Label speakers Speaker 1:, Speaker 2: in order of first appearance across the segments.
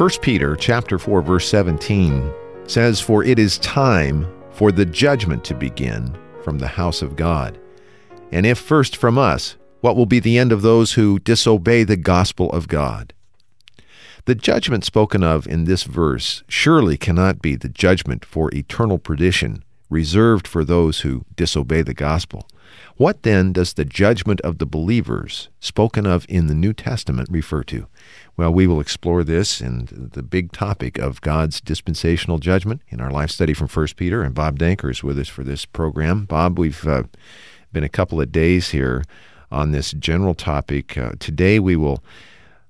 Speaker 1: 1 Peter chapter 4 verse 17 says for it is time for the judgment to begin from the house of God. And if first from us, what will be the end of those who disobey the gospel of God? The judgment spoken of in this verse surely cannot be the judgment for eternal perdition reserved for those who disobey the gospel. What then does the judgment of the believers spoken of in the New Testament refer to? Well, we will explore this and the big topic of God's dispensational judgment in our life study from 1 Peter. And Bob Danker is with us for this program. Bob, we've uh, been a couple of days here on this general topic. Uh, today we will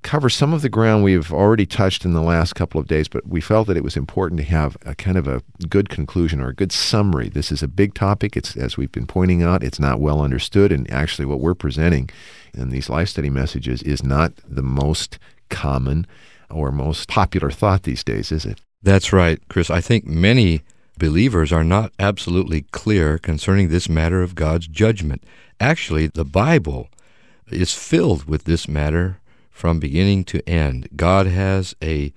Speaker 1: cover some of the ground we've already touched in the last couple of days, but we felt that it was important to have a kind of a good conclusion or a good summary. This is a big topic. It's as we've been pointing out, it's not well understood, and actually, what we're presenting in these life study messages is not the most common or most popular thought these days, is it?
Speaker 2: That's right, Chris. I think many believers are not absolutely clear concerning this matter of God's judgment. Actually, the Bible is filled with this matter from beginning to end. God has a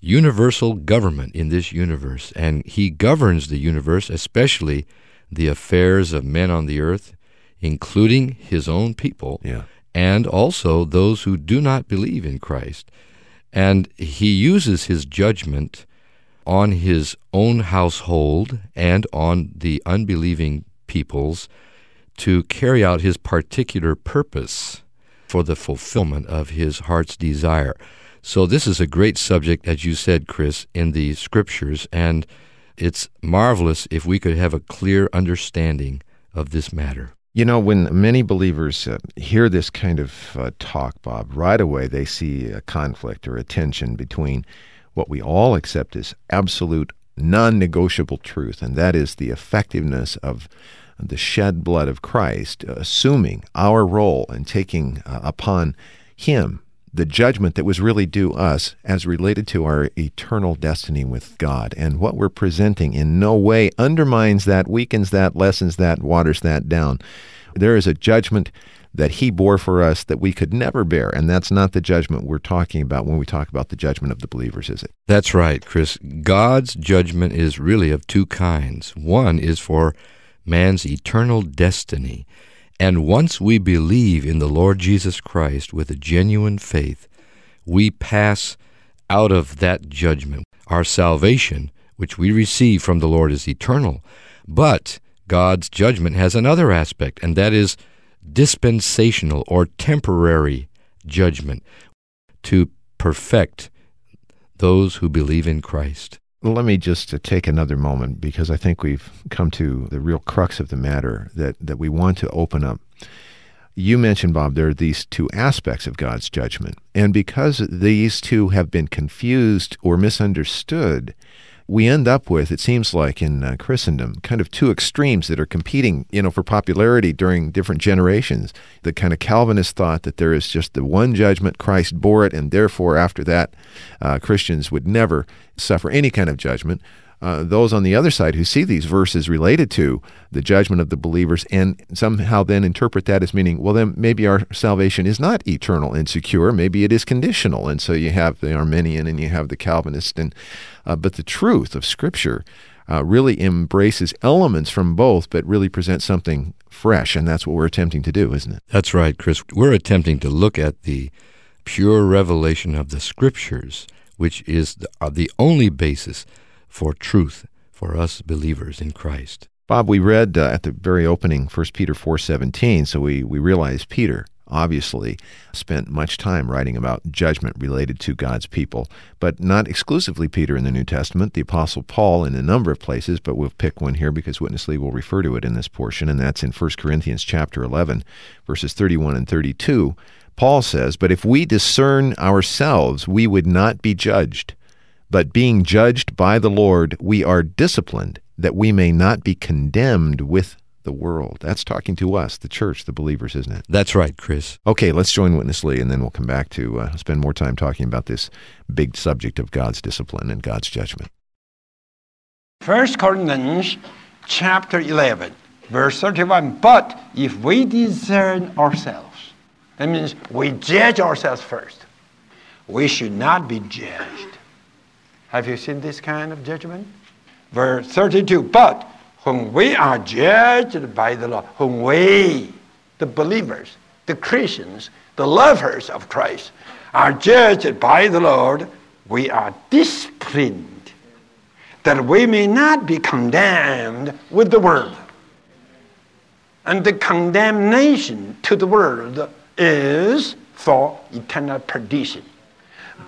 Speaker 2: universal government in this universe, and He governs the universe, especially the affairs of men on the earth, including His own people,
Speaker 1: Yeah.
Speaker 2: and also those who do not believe in Christ. And He uses His judgment on His own household and on the unbelieving peoples to carry out His particular purpose for the fulfillment of his heart's desire. So, this is a great subject, as you said, Chris, in the scriptures, and it's marvelous if we could have a clear understanding of this matter.
Speaker 1: You know, when many believers uh, hear this kind of uh, talk, Bob, right away they see a conflict or a tension between what we all accept as absolute non negotiable truth, and that is the effectiveness of the shed blood of Christ, assuming our role and taking uh, upon Him the judgment that was really due us as related to our eternal destiny with God. And what we're presenting in no way undermines that, weakens that, lessens that, waters that down. There is a judgment that He bore for us that we could never bear. And that's not the judgment we're talking about when we talk about the judgment of the believers, is it?
Speaker 2: That's right, Chris. God's judgment is really of two kinds. One is for man's eternal destiny. And once we believe in the Lord Jesus Christ with a genuine faith, we pass out of that judgment. Our salvation, which we receive from the Lord, is eternal. But God's judgment has another aspect, and that is dispensational or temporary judgment to perfect those who believe in Christ.
Speaker 1: Let me just uh, take another moment because I think we've come to the real crux of the matter that, that we want to open up. You mentioned, Bob, there are these two aspects of God's judgment. And because these two have been confused or misunderstood, we end up with, it seems like in uh, Christendom, kind of two extremes that are competing, you know, for popularity during different generations. The kind of Calvinist thought that there is just the one judgment, Christ bore it, and therefore after that, uh, Christians would never suffer any kind of judgment. Uh, those on the other side who see these verses related to the judgment of the believers and somehow then interpret that as meaning, well, then maybe our salvation is not eternal and secure. Maybe it is conditional. And so you have the Arminian and you have the Calvinist. And uh, but the truth of Scripture uh, really embraces elements from both, but really presents something fresh. And that's what we're attempting to do, isn't it?
Speaker 2: That's right, Chris. We're attempting to look at the pure revelation of the Scriptures, which is the, uh, the only basis for truth for us believers in Christ.
Speaker 1: Bob, we read uh, at the very opening 1 Peter 4:17, so we we realize Peter obviously spent much time writing about judgment related to God's people, but not exclusively Peter in the New Testament, the apostle Paul in a number of places, but we'll pick one here because Witness Lee will refer to it in this portion and that's in 1 Corinthians chapter 11 verses 31 and 32. Paul says, But if we discern ourselves, we would not be judged. But being judged by the Lord, we are disciplined, that we may not be condemned with the world. That's talking to us, the church, the believers, isn't it?
Speaker 2: That's right, Chris.
Speaker 1: Okay, let's join Witness Lee, and then we'll come back to uh, spend more time talking about this big subject of God's discipline and God's judgment.
Speaker 3: First Corinthians chapter 11, verse 31. But if we discern ourselves, that means we judge ourselves first. We should not be judged. Have you seen this kind of judgment? Verse 32. But when we are judged by the Lord, when we, the believers, the Christians, the lovers of Christ, are judged by the Lord, we are disciplined that we may not be condemned with the world. And the condemnation to the world is for eternal perdition.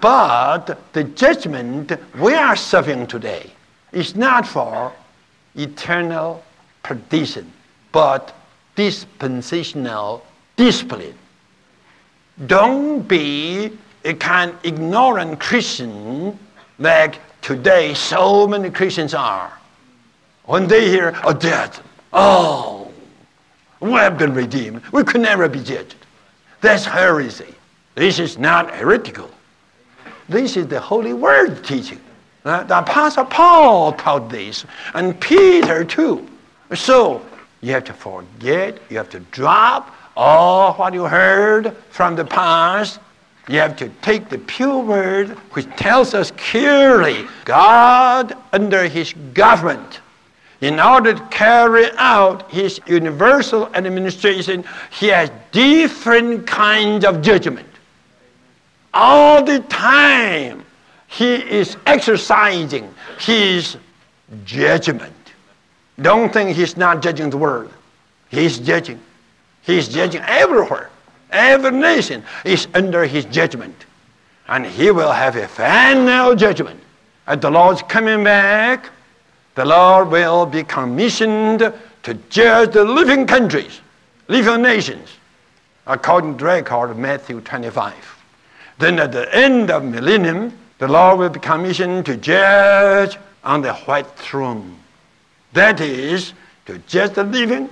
Speaker 3: But the judgment we are serving today is not for eternal perdition, but dispensational discipline. Don't be a kind of ignorant Christian like today so many Christians are. When they hear a death, oh, we have been redeemed. We could never be judged. That's heresy. This is not heretical. This is the Holy Word teaching. Uh, the Apostle Paul taught this, and Peter too. So you have to forget, you have to drop all what you heard from the past. You have to take the pure word, which tells us clearly God, under his government, in order to carry out his universal administration, he has different kinds of judgment. All the time, he is exercising his judgment. Don't think he's not judging the world. He's judging. He's judging everywhere. Every nation is under his judgment. And he will have a final judgment. At the Lord's coming back, the Lord will be commissioned to judge the living countries, living nations, according to the record of Matthew 25. Then at the end of millennium, the Lord will be commissioned to judge on the white throne. That is, to judge the living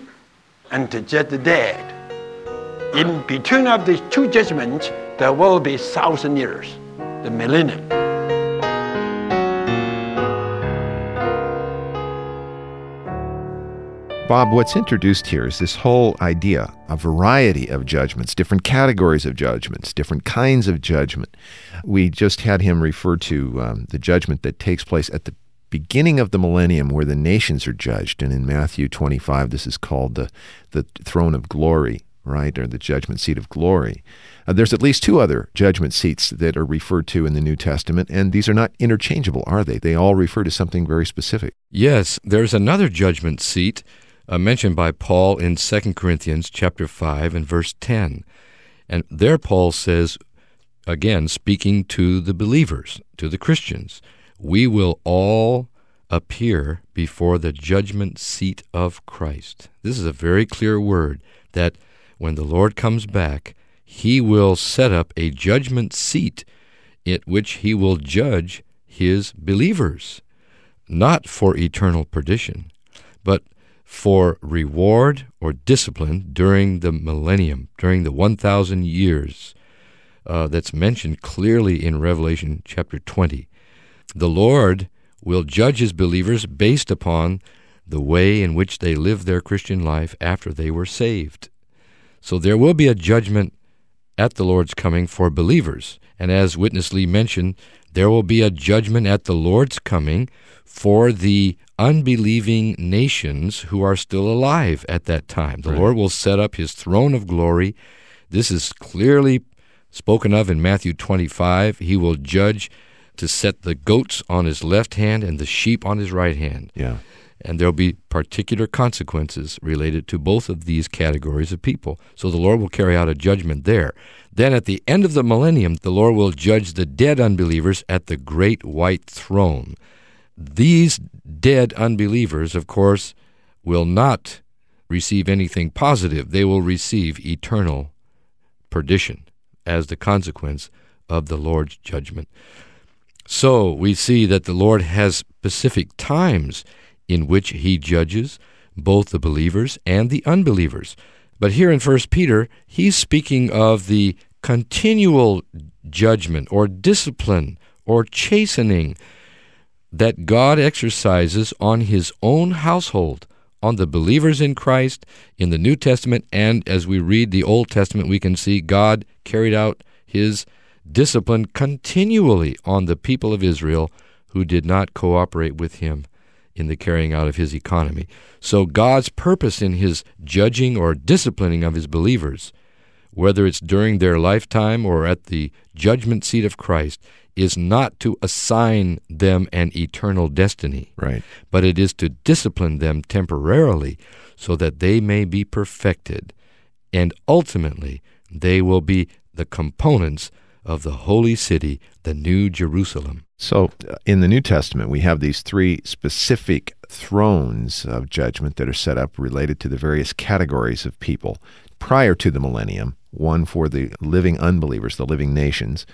Speaker 3: and to judge the dead. In between of these two judgments, there will be thousand years, the millennium.
Speaker 1: Bob, what's introduced here is this whole idea, a variety of judgments, different categories of judgments, different kinds of judgment. We just had him refer to um, the judgment that takes place at the beginning of the millennium where the nations are judged. And in Matthew 25, this is called the, the throne of glory, right? Or the judgment seat of glory. Uh, there's at least two other judgment seats that are referred to in the New Testament, and these are not interchangeable, are they? They all refer to something very specific.
Speaker 2: Yes, there's another judgment seat uh, mentioned by Paul in 2 Corinthians chapter 5 and verse 10. And there Paul says, again, speaking to the believers, to the Christians, we will all appear before the judgment seat of Christ. This is a very clear word that when the Lord comes back, he will set up a judgment seat at which he will judge his believers, not for eternal perdition, but for reward or discipline during the millennium, during the 1,000 years uh, that's mentioned clearly in Revelation chapter 20. The Lord will judge his believers based upon the way in which they lived their Christian life after they were saved. So there will be a judgment at the Lord's coming for believers. And as Witness Lee mentioned, there will be a judgment at the Lord's coming for the unbelieving nations who are still alive at that time. The right. Lord will set up his throne of glory. This is clearly spoken of in Matthew 25. He will judge to set the goats on his left hand and the sheep on his right hand.
Speaker 1: Yeah.
Speaker 2: And there'll be particular consequences related to both of these categories of people. So the Lord will carry out a judgment there. Then at the end of the millennium, the Lord will judge the dead unbelievers at the great white throne. These dead unbelievers, of course, will not receive anything positive. They will receive eternal perdition. as the consequence of the Lord's judgment. So we see that the Lord has specific times in which he judges both the believers and the unbelievers. But here in 1 Peter, he's speaking of the continual judgment or discipline or chastening that God exercises on his own household, on the believers in Christ in the New Testament, and as we read the Old Testament, we can see God carried out his discipline continually on the people of Israel who did not cooperate with him in the carrying out of his economy. So God's purpose in his judging or disciplining of his believers, whether it's during their lifetime or at the judgment seat of Christ, is not to assign them an eternal destiny,
Speaker 1: Right.
Speaker 2: but it is to discipline them temporarily so that they may be perfected, and ultimately they will be the components of the holy city, the New Jerusalem.
Speaker 1: So, uh, in the New Testament, we have these three specific thrones of judgment that are set up related to the various categories of people prior to the millennium one for the living unbelievers, the living nations,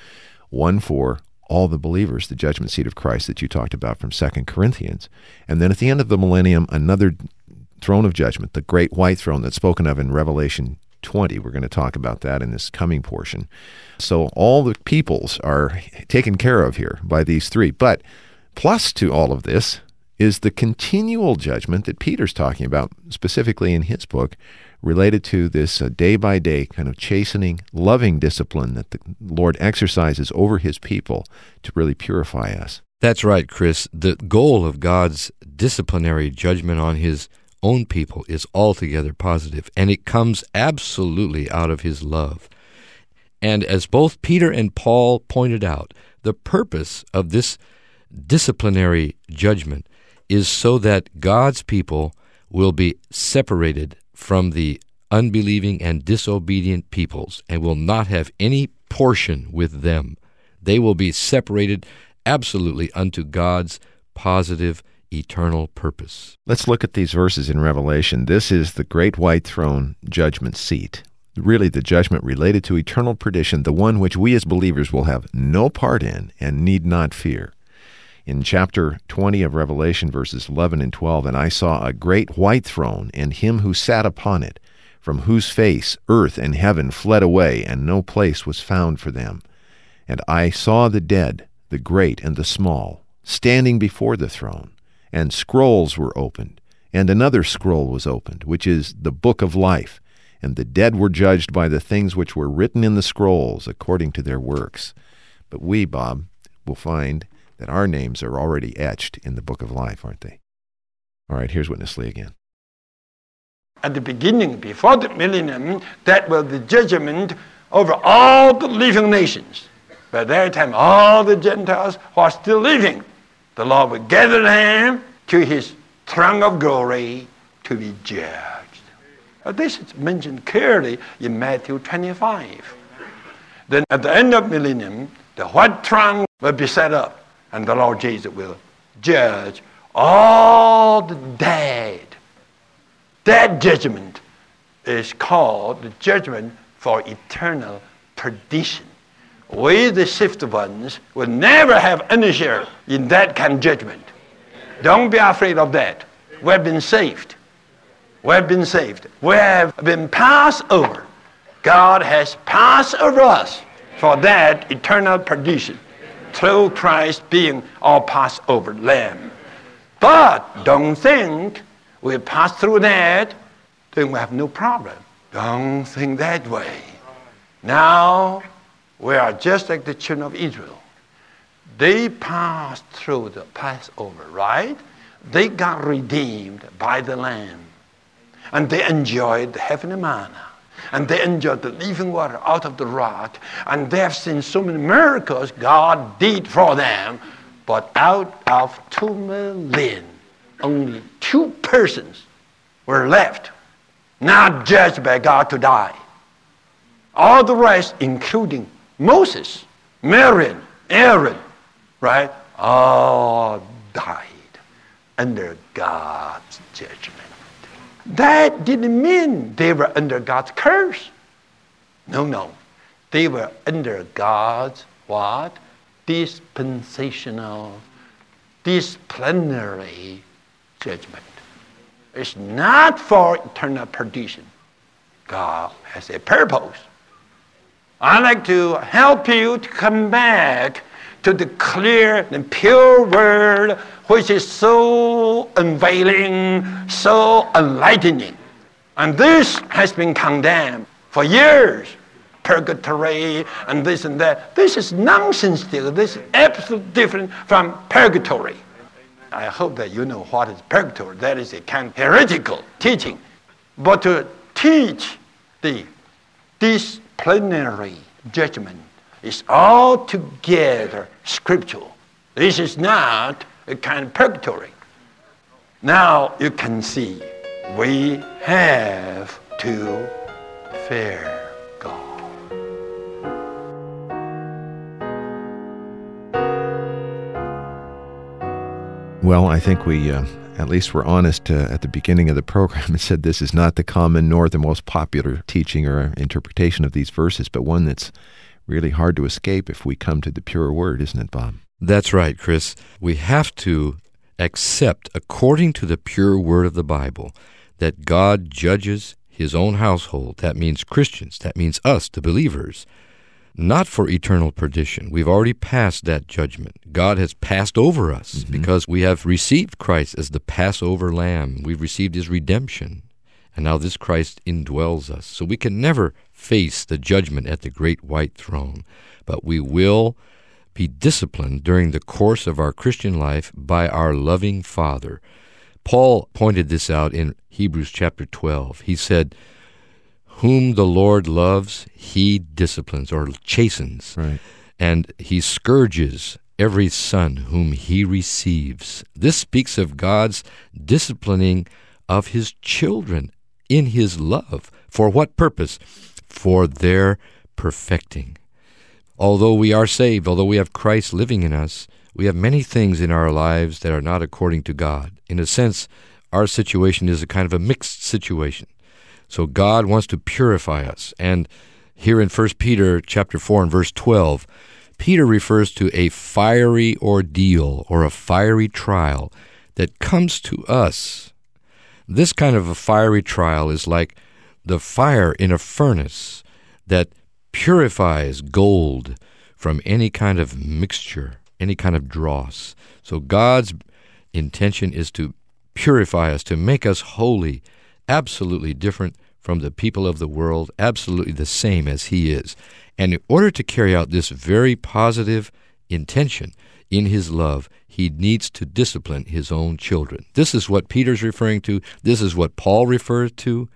Speaker 1: one for all the believers, the judgment seat of Christ that you talked about from 2 Corinthians. And then at the end of the millennium, another throne of judgment, the great white throne that's spoken of in Revelation 20. We're going to talk about that in this coming portion. So all the peoples are taken care of here by these three. But plus to all of this is the continual judgment that Peter's talking about, specifically in his book, related to this day by day kind of chastening, loving discipline that the Lord exercises over his people to really purify us.
Speaker 2: That's right, Chris. The goal of God's disciplinary judgment on his own people is altogether positive, and it comes absolutely out of his love. And as both Peter and Paul pointed out, the purpose of this disciplinary judgment is so that God's people will be separated from the unbelieving and disobedient peoples and will not have any portion with them. They will be separated absolutely unto God's positive eternal purpose.
Speaker 1: Let's look at these verses in Revelation. This is the great white throne judgment seat. Really, the judgment related to eternal perdition, the one which we as believers will have no part in and need not fear. In chapter 20 of Revelation, verses 11 and 12, and I saw a great white throne, and him who sat upon it, from whose face earth and heaven fled away, and no place was found for them. And I saw the dead, the great and the small, standing before the throne and scrolls were opened, and another scroll was opened, which is the book of life. And the dead were judged by the things which were written in the scrolls according to their works. But we, Bob, will find that our names are already etched in the book of life, aren't they? All right, here's Witness Lee again.
Speaker 3: At the beginning, before the millennium, that was the judgment over all the living nations. By that time, all the Gentiles who are still living the Lord will gather them to his throne of glory to be judged. This is mentioned clearly in Matthew 25. Then at the end of millennium, the white throne will be set up, and the Lord Jesus will judge all the dead. That judgment is called the judgment for eternal perdition. We, the saved ones, will never have any share in that kind of judgment. Don't be afraid of that. We've been saved. We've been saved. We have been passed over. God has passed over us for that eternal perdition through Christ being our Passover lamb. But don't think we pass through that, then we have no problem. Don't think that way. Now, we are just like the children of Israel. They passed through the Passover, right? They got redeemed by the Lamb. And they enjoyed the heavenly manna. And they enjoyed the living water out of the rock. And they have seen so many miracles God did for them. But out of two million, only two persons were left, not judged by God to die. All the rest, including Moses, Miriam, Aaron, right, all died under God's judgment. That didn't mean they were under God's curse. No, no. They were under God's what? Dispensational, disciplinary judgment. It's not for eternal perdition. God has a purpose. I'd like to help you to come back to the clear and pure word which is so unveiling, so enlightening. And this has been condemned for years. Purgatory and this and that. This is nonsense still. This is absolutely different from purgatory. I hope that you know what is purgatory. That is a kind of heretical teaching. But to teach the disciplinary judgment is altogether scriptural. This is not a kind of purgatory. Now you can see we have to fear God.
Speaker 1: Well, I think we uh, at least were honest uh, at the beginning of the program and said this is not the common nor the most popular teaching or interpretation of these verses, but one that's really hard to escape if we come to the pure word, isn't it, Bob?
Speaker 2: That's right, Chris. We have to accept, according to the pure word of the Bible, that God judges his own household. That means Christians. That means us, the believers. Not for eternal perdition. We've already passed that judgment. God has passed over us mm-hmm. because we have received Christ as the Passover lamb. We've received his redemption. And now this Christ indwells us. So we can never face the judgment at the great white throne, but we will be disciplined during the course of our Christian life by our loving Father. Paul pointed this out in Hebrews chapter 12. He said, Whom the Lord loves, he disciplines or chastens,
Speaker 1: right.
Speaker 2: and he scourges every son whom he receives. This speaks of God's disciplining of his children in his love. For what purpose? For their perfecting. Although we are saved, although we have Christ living in us, we have many things in our lives that are not according to God. In a sense, our situation is a kind of a mixed situation. So God wants to purify us. And here in 1 Peter chapter 4 and verse 12, Peter refers to a fiery ordeal or a fiery trial that comes to us this kind of a fiery trial is like the fire in a furnace that purifies gold from any kind of mixture, any kind of dross. So God's intention is to purify us, to make us holy, absolutely different from the people of the world, absolutely the same as He is. And in order to carry out this very positive intention in His love, he needs to discipline his own children. This is what Peter's referring to. This is what Paul refers to.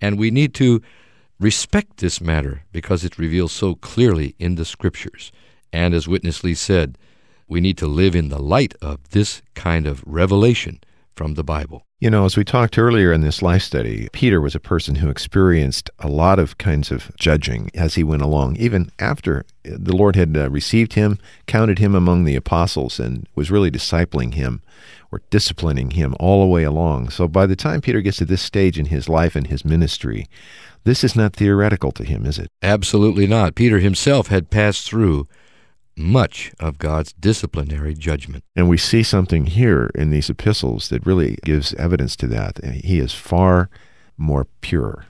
Speaker 2: And we need to respect this matter because it reveals so clearly in the Scriptures. And as Witness Lee said, we need to live in the light of this kind of revelation from the Bible.
Speaker 1: You know, as we talked earlier in this life study, Peter was a person who experienced a lot of kinds of judging as he went along, even after the Lord had uh, received him, counted him among the apostles, and was really discipling him or disciplining him all the way along. So by the time Peter gets to this stage in his life and his ministry, this is not theoretical to him, is it?
Speaker 2: Absolutely not. Peter himself had passed through much of God's disciplinary judgment.
Speaker 1: And we see something here in these epistles that really gives evidence to that. He is far more pure,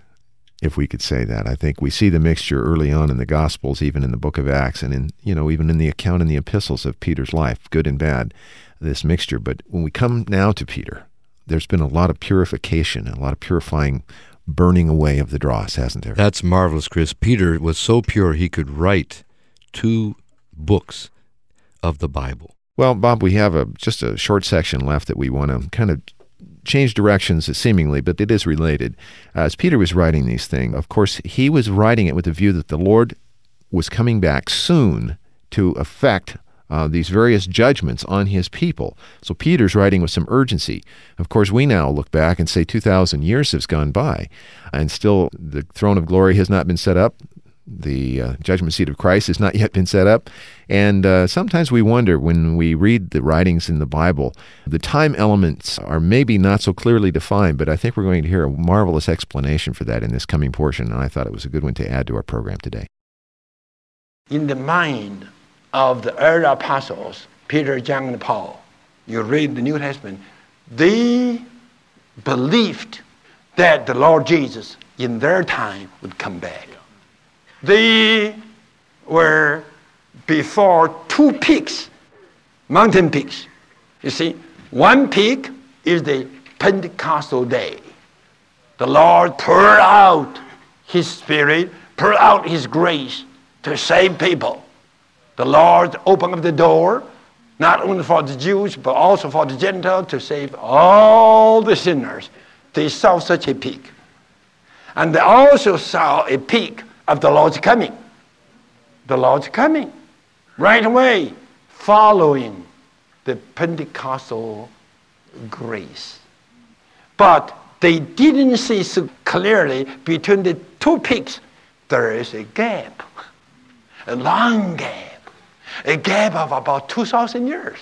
Speaker 1: if we could say that. I think we see the mixture early on in the Gospels, even in the book of Acts, and in you know, even in the account in the epistles of Peter's life, good and bad, this mixture. But when we come now to Peter, there's been a lot of purification, a lot of purifying burning away of the dross, hasn't there?
Speaker 2: That's marvelous, Chris. Peter was so pure he could write two books of the Bible.
Speaker 1: Well, Bob, we have a just a short section left that we want to kind of change directions seemingly, but it is related. As Peter was writing these things, of course, he was writing it with the view that the Lord was coming back soon to effect uh, these various judgments on his people. So Peter's writing with some urgency. Of course, we now look back and say 2,000 years has gone by, and still the throne of glory has not been set up the uh, judgment seat of Christ has not yet been set up. And uh, sometimes we wonder when we read the writings in the Bible, the time elements are maybe not so clearly defined, but I think we're going to hear a marvelous explanation for that in this coming portion. And I thought it was a good one to add to our program today.
Speaker 3: in the mind of the early apostles, Peter, John, and Paul, you read the New Testament, they believed that the Lord Jesus in their time would come back. They were before two peaks, mountain peaks. You see, one peak is the Pentecostal day. The Lord poured out His Spirit, poured out His grace to save people. The Lord opened up the door, not only for the Jews, but also for the Gentiles to save all the sinners. They saw such a peak. And they also saw a peak of the Lord's coming. The Lord's coming right away, following the Pentecostal grace. But they didn't see so clearly between the two peaks, there is a gap, a long gap, a gap of about 2,000 years.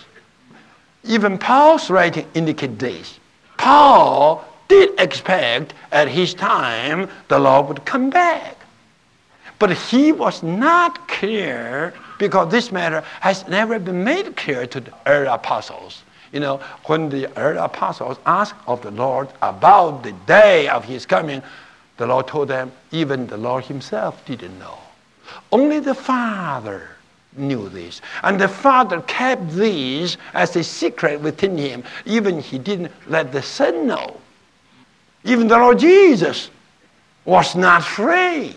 Speaker 3: Even Paul's writing indicate this. Paul did expect at his time the Lord would come back. But he was not clear because this matter has never been made clear to the early apostles. You know, when the early apostles asked of the Lord about the day of his coming, the Lord told them, even the Lord himself didn't know. Only the Father knew this. And the Father kept this as a secret within him. Even he didn't let the Son know. Even the Lord Jesus was not free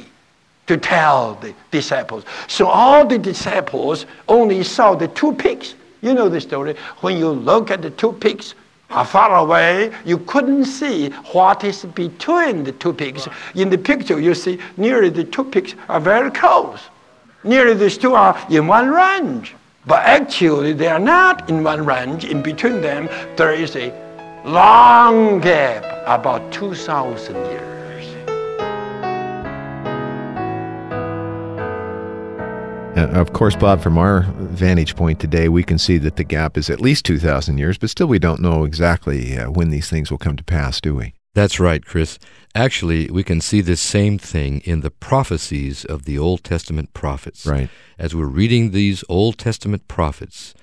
Speaker 3: to tell the disciples. So all the disciples only saw the two pigs. You know the story. When you look at the two pigs are far away, you couldn't see what is between the two pigs. In the picture, you see nearly the two pigs are very close. Nearly these two are in one range. But actually, they are not in one range. In between them, there is a long gap, about 2,000 years.
Speaker 1: Uh, of course, Bob, from our vantage point today, we can see that the gap is at least 2,000 years, but still we don't know exactly uh, when these things will come to pass, do we?
Speaker 2: That's right, Chris. Actually, we can see this same thing in the prophecies of the Old Testament prophets.
Speaker 1: Right.
Speaker 2: As we're reading these Old Testament prophets,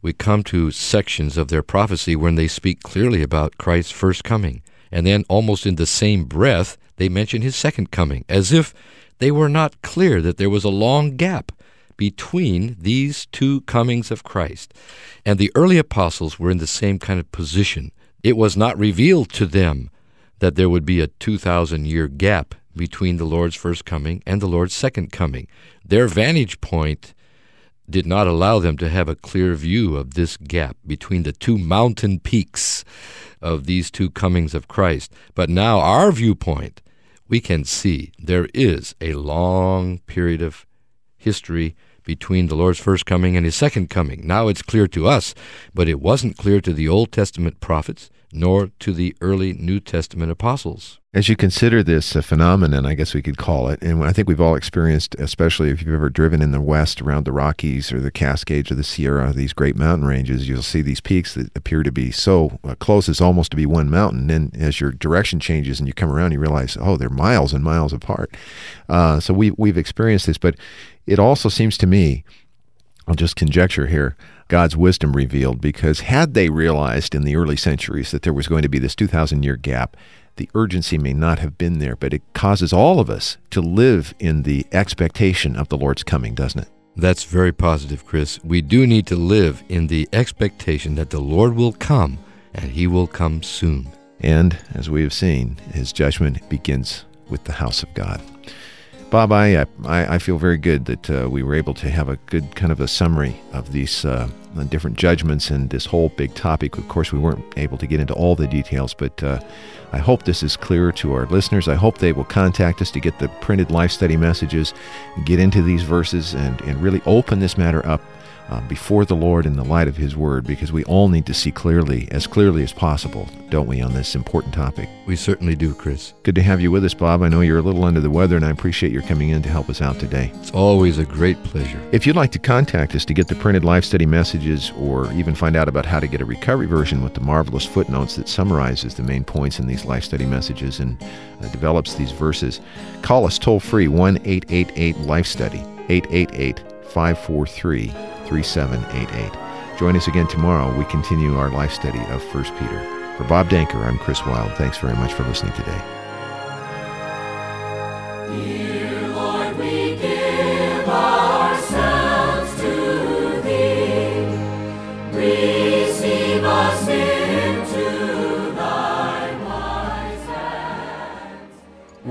Speaker 2: we come to sections of their prophecy when they speak clearly about Christ's first coming. And then, almost in the same breath, they mention his second coming, as if they were not clear that there was a long gap between these two comings of Christ. And the early apostles were in the same kind of position. It was not revealed to them that there would be a 2,000 year gap between the Lord's first coming and the Lord's second coming. Their vantage point did not allow them to have a clear view of this gap between the two mountain peaks of these two comings of Christ. But now, our viewpoint, we can see there is a long period of history between the Lord's first coming and his second coming. Now it's clear to us, but it wasn't clear to the Old Testament prophets nor to the early New Testament apostles.
Speaker 1: As you consider this a phenomenon, I guess we could call it, and I think we've all experienced, especially if you've ever driven in the West around the Rockies or the Cascades or the Sierra, these great mountain ranges, you'll see these peaks that appear to be so uh, close as almost to be one mountain. Then as your direction changes and you come around, you realize, oh, they're miles and miles apart. Uh, so we, we've experienced this, but it also seems to me, I'll just conjecture here, God's wisdom revealed because had they realized in the early centuries that there was going to be this 2,000 year gap, the urgency may not have been there, but it causes all of us to live in the expectation of the Lord's coming, doesn't it?
Speaker 2: That's very positive, Chris. We do need to live in the expectation that the Lord will come and he will come soon.
Speaker 1: And as we have seen, his judgment begins with the house of God. Bob, I, I, I feel very good that uh, we were able to have a good kind of a summary of these uh, different judgments and this whole big topic. Of course, we weren't able to get into all the details, but uh, I hope this is clear to our listeners. I hope they will contact us to get the printed life study messages, get into these verses, and, and really open this matter up uh, before the Lord in the light of His Word, because we all need to see clearly, as clearly as possible, don't we, on this important topic?
Speaker 2: We certainly do, Chris.
Speaker 1: Good to have you with us, Bob. I know you're a little under the weather, and I appreciate your coming in to help us out today.
Speaker 2: It's always a great pleasure.
Speaker 1: If you'd like to contact us to get the printed life study messages or even find out about how to get a recovery version with the marvelous footnotes that summarizes the main points in these life study messages and uh, develops these verses, call us toll free 1 888 Life Study, 888 543 3788. Join us again tomorrow. We continue our life study of 1 Peter. For Bob Danker, I'm Chris Wild. Thanks very much for listening today.
Speaker 4: Dear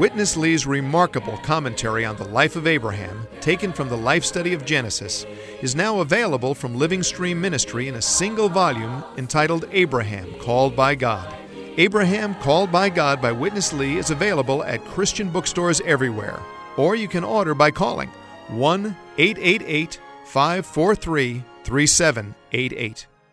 Speaker 5: Witness Lee's remarkable commentary on the life of Abraham, taken from the life study of Genesis, is now available from Living Stream Ministry in a single volume entitled Abraham Called by God. Abraham Called by God by Witness Lee is available at Christian bookstores everywhere, or you can order by calling 1 888 543 3788.